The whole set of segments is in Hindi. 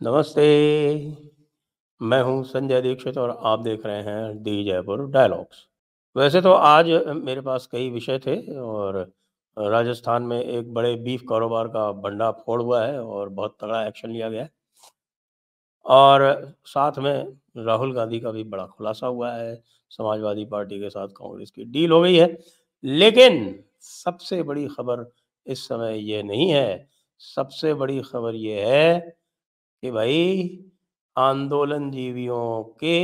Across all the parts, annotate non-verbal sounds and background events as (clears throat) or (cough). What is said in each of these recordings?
नमस्ते, मैं हूँ संजय दीक्षित और आप देख रहे हैं दी जयपुर डायलॉग्स। वैसे तो आज मेरे पास कई विषय थे और राजस्थान में एक बड़े बीफ कारोबार का भंडाफोड़ हुआ है और बहुत तगड़ा एक्शन लिया गया है। और साथ में राहुल गांधी का भी बड़ा खुलासा हुआ है, समाजवादी पार्टी के साथ कांग्रेस की डील हो गई है। लेकिन सबसे बड़ी खबर इस समय ये नहीं है, सबसे बड़ी खबर ये है कि भाई आंदोलन जीवियों के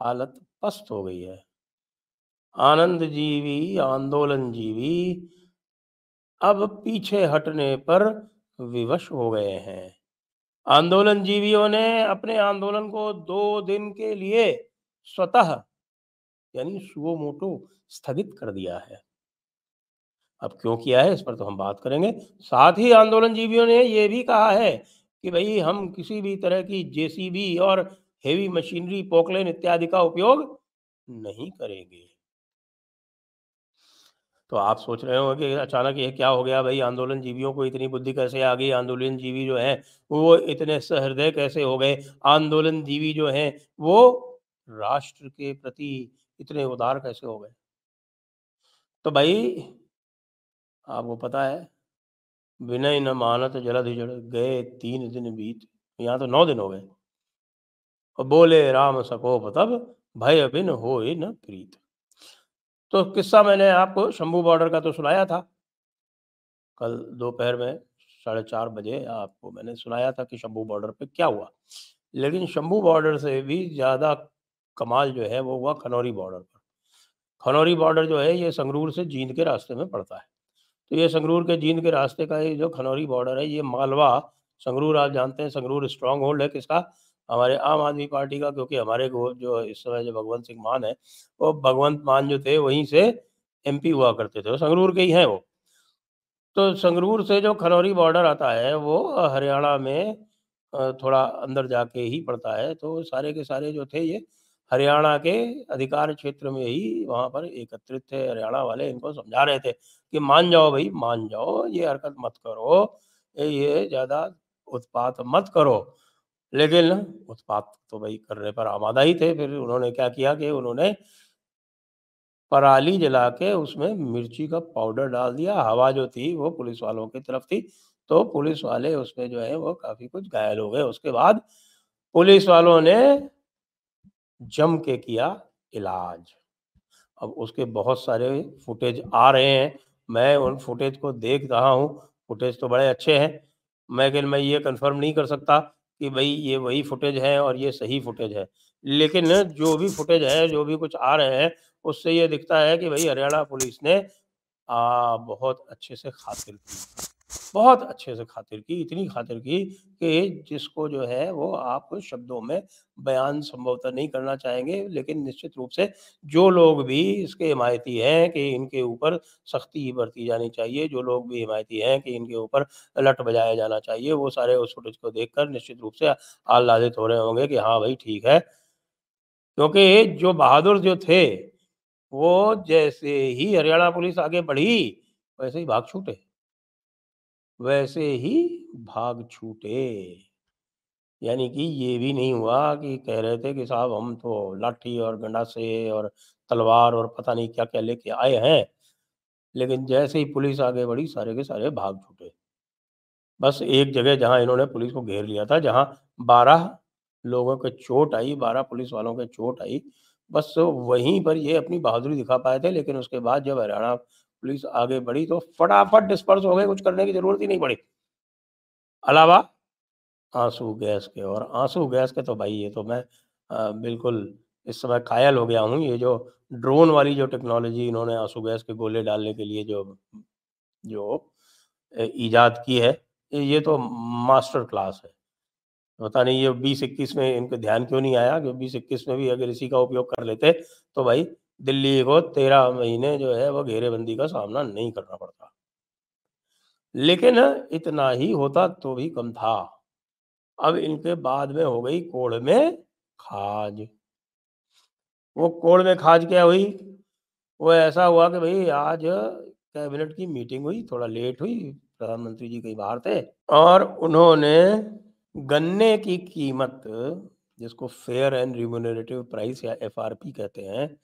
हालत पस्त हो गई है। आनंद जीवी आंदोलन जीवी अब पीछे हटने पर विवश हो गए हैं। आंदोलन जीवियों ने अपने आंदोलन को दो दिन के लिए स्वतः, यानी सुओ मोटो, स्थगित कर दिया है। अब क्यों किया है, इस पर तो हम बात करेंगे। साथ ही आंदोलन जीवियों ने यह भी कहा है कि भई हम किसी भी तरह की जेसीबी और हेवी मशीनरी, पोकलेन इत्यादि का उपयोग नहीं करेंगे। तो आप सोच रहे होंगे कि अचानक ये क्या हो गया भाई आंदोलन जीवियों को इतनी बुद्धि कैसे आ गई? आंदोलन जीवी जो हैं वो इतने सहृदय कैसे हो गए? आंदोलन जीवी जो हैं वो राष्ट्र के प्रति इतने उदार कैसे हो गए? तो भाई आपको पता है विनय न मानत जलधि जड़ गए तीन दिन बीत यहाँ तो नौ दिन हो गए। और बोले, राम सकोप तब भय बिन हो न प्रीत। तो किस्सा मैंने आपको शंभू बॉर्डर का तो सुनाया था। कल दोपहर में साढ़े चार बजे आपको मैंने सुनाया था कि शंभू बॉर्डर पे क्या हुआ। लेकिन शंभू बॉर्डर से भी ज़्यादा कमाल जो है वो हुआ खनौरी बॉर्डर पर। खनौरी बॉर्डर जो है ये संगरूर से जींद के रास्ते में पड़ता है। तो ये संगरूर के जींद के रास्ते का ये जो खनौरी बॉर्डर है ये मालवा संगरूर आप जानते हैं संगरूर स्ट्रॉन्ग होल्ड है किसका? हमारे आम आदमी पार्टी का क्योंकि हमारे जो इस समय जो भगवंत सिंह मान है, वो भगवंत मान जो थे वहीं से एमपी हुआ करते थे, संगरूर के ही हैं वो। तो संगरूर से जो खनौरी बॉर्डर आता है वो हरियाणा में थोड़ा अंदर जाके ही पड़ता है। तो सारे के सारे जो थे ये हरियाणा के अधिकार क्षेत्र में ही वहाँ पर एकत्रित थे हरियाणा वाले इनको समझा रहे थे कि मान जाओ भई मान जाओ, ये हरकत मत करो, ये ज़्यादा उत्पात मत करो। लेकिन उत्पात तो भई करने पर आमादा ही थे। फिर उन्होंने क्या किया कि उन्होंने पराली जला के उसमें मिर्ची का पाउडर डाल दिया। हवा जो थी वो पुलिस वालों की तरफ़ थी। तो पुलिस वाले उसमें जो है वो काफ़ी कुछ घायल हो गए। उसके बाद पुलिस वालों ने जम के किया इलाज। अब उसके बहुत सारे फुटेज आ रहे हैं। मैं उन फुटेज को देख रहा हूँ। फुटेज तो बड़े अच्छे हैं। मैं लेकिन मैं ये कन्फर्म नहीं कर सकता कि भाई ये वही फुटेज है और ये सही फुटेज है। लेकिन जो भी फुटेज है, जो भी कुछ आ रहे हैं, उससे ये दिखता है कि भाई हरियाणा पुलिस ने अ, बहुत अच्छे से खातिर की। बहुत अच्छे से खातिर की, इतनी खातिर की कि जिसको जो है वो आप शब्दों में बयान संभवतः नहीं करना चाहेंगे। लेकिन निश्चित रूप से जो लोग भी इसके हिमायती हैं कि इनके ऊपर सख्ती बरती जानी चाहिए, जो लोग भी हिमायती हैं कि इनके ऊपर लट बजाया जाना चाहिए, वो सारे उस फुटेज को देखकर निश्चित रूप से आह्लादित हो रहे होंगे कि हाँ भाई ठीक है। क्योंकि जो बहादुर जो थे, वो जैसे ही हरियाणा पुलिस आगे बढ़ी, वैसे ही भाग छूटे। वैसे ही भाग छूटे। यानी कि ये भी नहीं हुआ कि कह रहे थे कि साहब हम तो लाठी और गंडासे और तलवार और पता नहीं क्या-क्या लेके आए हैं। लेकिन जैसे ही पुलिस आगे बढ़ी, सारे के सारे भाग छूटे। बस एक जगह जहाँ इन्होंने पुलिस को घेर लिया था, जहाँ 12 लोगों के चोट आई, 12 पुलिस वालों के चोट आई, बस वहीं पर ये अपनी बहादुरी दिखा पाए थे। लेकिन उसके बाद जब हरियाणा पुलिस आगे बढ़ी तो फटाफट डिस्पर्स हो गए, कुछ करने की ज़रूरत ही नहीं पड़ी। अलावा आँसू गैस के और आँसू गैस के तो भाई ये तो मैं अ, बिल्कुल इस समय कायल हो गया हूँ। ये जो ड्रोन वाली जो टेक्नोलॉजी इन्होंने आँसू गैस के गोले डालने के लिए जो जो इजाद की है, ये तो मास्टर क्लास है। पता नहीं ये 20-21 में इनको ध्यान क्यों नहीं आया कि 20-21 में भी अगर इसी का उपयोग कर लेते, तो भाई दिल्ली को 13 महीने जो है वो घेरेबंदी का सामना नहीं करना पड़ता। लेकिन इतना ही होता तो भी कम था। अब इनके बाद में हो गई कोढ़ में खाज। वो कोढ़ में खाज क्या हुई? वो ऐसा हुआ कि भाई आज कैबिनेट की मीटिंग हुई, थोड़ा लेट हुई, प्रधानमंत्री जी कहीं बाहर थे और उन्होंने गन्ने की कीमत जिसको फेयर एंड रिम्यूनरेटिव प्राइस या एफआरपी कहते हैं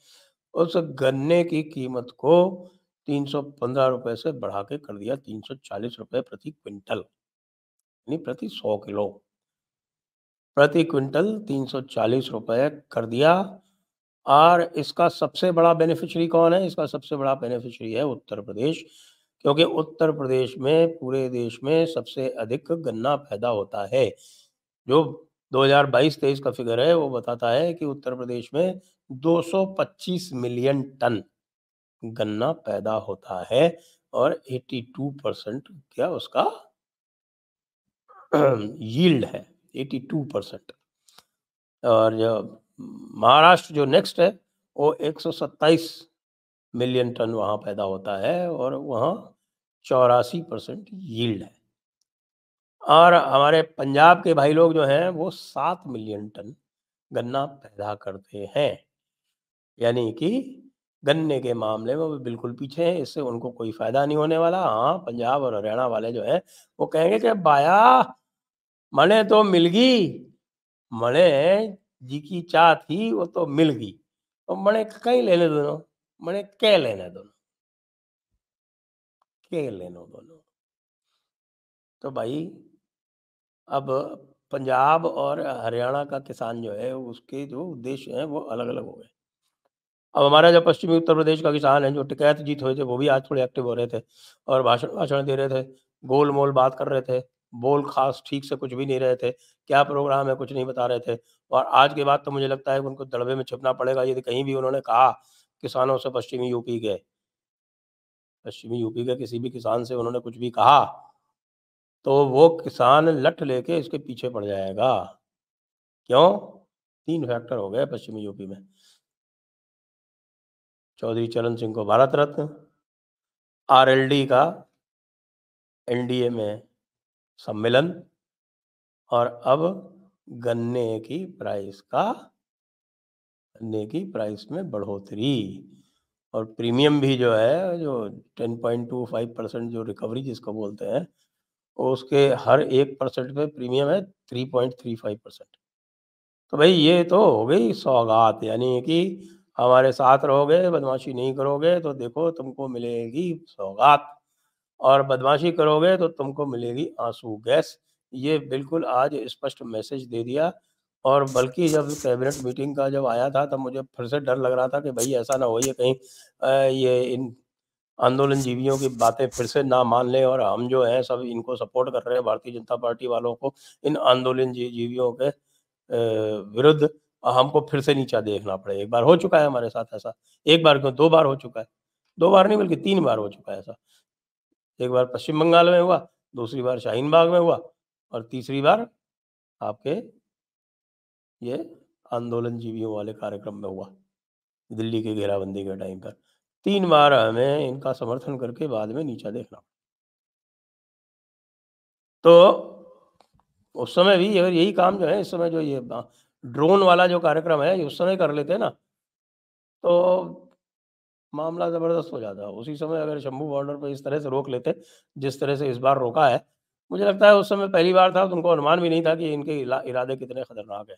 उस गन्ने की कीमत को तीन सौ पंद्रह रुपए से बढ़ा के कर दिया, तीन सौ चालीस रुपए प्रति क्विंटल। यानी प्रति सौ किलो। प्रति क्विंटल तीन सौ चालीस रुपए कर दिया। और इसका सबसे बड़ा बेनिफिशियरी कौन है? इसका सबसे बड़ा बेनिफिशियरी है उत्तर प्रदेश, क्योंकि उत्तर प्रदेश में, पूरे देश में सबसे अधिक गन्ना पैदा होता है। जो 2022-23 का फिगर है, वो बताता है कि उत्तर प्रदेश में 225 मिलियन टन गन्ना पैदा होता है और 82 परसेंट क्या उसका (clears throat) यील्ड है 82 परसेंट। और जो महाराष्ट्र जो नेक्स्ट है, वो 127 मिलियन टन वहाँ पैदा होता है और वहाँ चौरासी परसेंट यील्ड है। और हमारे पंजाब के भाई लोग जो हैं, वो सात मिलियन टन गन्ना पैदा करते हैं। यानी कि गन्ने के मामले में वो बिल्कुल पीछे हैं, इससे उनको कोई फ़ायदा नहीं होने वाला। हाँ पंजाब और हरियाणा वाले जो हैं, वो कहेंगे कि, बाया मने तो मिल गई मने जी की चाह थी, वो तो मिल गई। तो मने कहीं लेने दोनों मने क्या लेने दोनों क्या लेनो दोनों तो भाई, अब पंजाब और हरियाणा का किसान जो है, उसके जो उद्देश्य हैं, वो अलग अलग हो गए। अब हमारा जो पश्चिमी उत्तर प्रदेश का किसान है, जो टिकैत जीत हुए थे, वो भी आज थोड़े एक्टिव हो रहे थे और भाषण भाषण दे रहे थे। गोल मोल बात कर रहे थे, बोल खास ठीक से कुछ भी नहीं रहे थे, क्या प्रोग्राम है, कुछ नहीं बता रहे थे। और आज के बाद तो मुझे लगता है कि उनको दड़बे में छिपना पड़ेगा, यदि कहीं भी उन्होंने कहा, किसानों से पश्चिमी यूपी के, पश्चिमी यूपी के किसी भी किसान से उन्होंने कुछ भी कहा तो वो किसान लठ लेके इसके पीछे पड़ जाएगा। क्यों? तीन फैक्टर हो गए पश्चिमी यूपी में। चौधरी चरण सिंह को भारत रत्न, आरएलडी का एनडीए में सम्मेलन और अब गन्ने की प्राइस का, गन्ने की प्राइस में बढ़ोतरी। और प्रीमियम भी जो है, जो 10.25 परसेंट जो रिकवरी जिसको बोलते हैं, उसके हर एक परसेंट पे प्रीमियम है 3.35 परसेंट। तो भाई ये तो हो गई सौगात, यानी कि हमारे साथ रहोगे, बदमाशी नहीं करोगे तो देखो तुमको मिलेगी सौगात। और बदमाशी करोगे तो तुमको मिलेगी आँसू, गैस। ये बिल्कुल आज स्पष्ट मैसेज दे दिया। और बल्कि जब कैबिनेट मीटिंग का जब आया था, तब मुझे फिर से डर लग रहा था कि भाई ऐसा ना हो, ये कहीं ये इन आंदोलन जीवियों की बातें फिर से ना मान लें और हम जो हैं, सब इनको सपोर्ट कर रहे हैं, भारतीय जनता पार्टी वालों को, इन आंदोलन जीवियों के विरुद्ध। हमको फिर से नीचा देखना पड़े। एक बार हो चुका है हमारे साथ ऐसा। एक बार क्यों? दो बार हो चुका है। दो बार नहीं, बल्कि तीन बार हो चुका है ऐसा। एक बार पश्चिम बंगाल में हुआ, दूसरी बार शाहीन बाग में हुआ और तीसरी बार आपके ये आंदोलन जीवियों वाले कार्यक्रम में हुआ, दिल्ली के घेराबंदी के टाइम पर। तीन बार हमें इनका समर्थन करके बाद में नीचा देखना तो उस समय भी अगर यही काम जो है, इस समय जो ये ड्रोन वाला जो कार्यक्रम है उस समय कर लेते ना। तो मामला ज़बरदस्त हो जाता है। उसी समय अगर शंभू बॉर्डर पर इस तरह से रोक लेते, जिस तरह से इस बार रोका है, मुझे लगता है उस समय पहली बार था तो उनको अनुमान भी नहीं था कि इनके इरादे कितने खतरनाक है।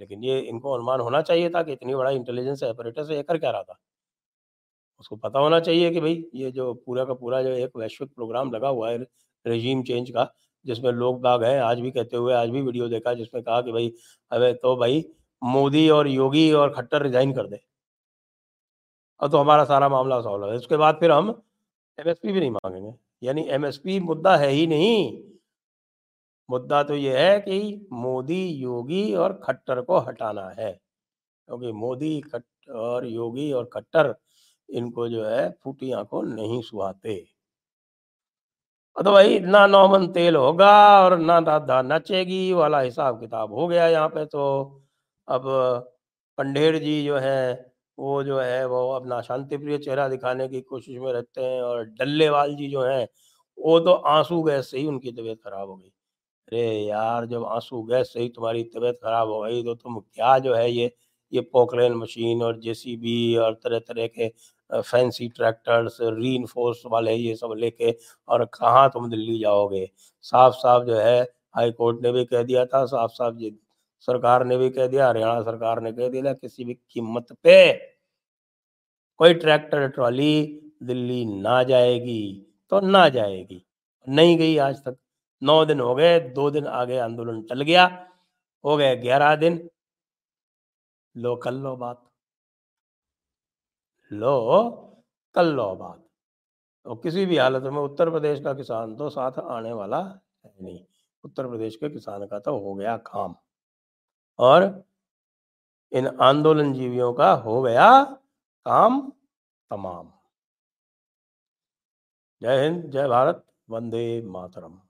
लेकिन ये इनको अनुमान होना चाहिए था कि इतनी बड़ा इंटेलिजेंस एपरेटस है कर क्या रहा था। उसको पता होना चाहिए कि भाई, ये जो पूरा का पूरा जो एक वैश्विक प्रोग्राम लगा हुआ है रेजीम चेंज का जिसमें लोग बाग हैं आज भी कहते हुए, आज भी वीडियो देखा जिसमें कहा कि भाई, अबे तो भाई मोदी और योगी और खट्टर रिजाइन कर दे। और तो हमारा सारा मामला सॉल्व है उसके बाद फिर हम एमएसपी भी नहीं मांगेंगे। यानी एमएसपी मुद्दा है ही नहीं। मुद्दा तो ये है कि मोदी, योगी और खट्टर को हटाना है। क्योंकि मोदी, खट, और योगी और खट्टर इनको जो है फूटी आँखों नहीं सुहाते। तो भाई ना नौमन तेल होगा और ना दादा नचेगी, वाला हिसाब किताब हो गया यहाँ पे तो। अब पंडेर जी जो है, वो जो है, वो अपना शांति प्रिय चेहरा दिखाने की कोशिश में रहते हैं और डल्लेवाल जी जो हैं, वो तो आँसू गैस से ही उनकी तबीयत खराब हो गई। अरे यार, जब आँसू गैस से ही तुम्हारी तबीयत खराब हो गई तो तुम क्या जो है ये ये पोकलेन मशीन और जेसीबी और तरह तरह के फैंसी ट्रैक्टर्स री वाले ये सब लेके और कहाँ तुम दिल्ली जाओगे? साफ़ साफ़ जो है, हाई कोर्ट ने भी कह दिया था साफ़ साफ़ सरकार ने भी कह दिया, हरियाणा सरकार ने कह दिया, किसी भी कीमत पे कोई ट्रैक्टर, ट्रॉली दिल्ली ना जाएगी तो ना जाएगी। नहीं गई आज तक। नौ दिन हो गए, दो दिन आगे आंदोलन चल गया, हो गए ग्यारह दिन। लो कर लो बात। लो, कल लो बात। तो किसी भी हालत में उत्तर प्रदेश का किसान तो साथ आने वाला है नहीं। उत्तर प्रदेश के किसान का तो हो गया काम। और इन आंदोलन जीवियों का हो गया काम तमाम। जय हिंद, जय भारत, वंदे मातरम।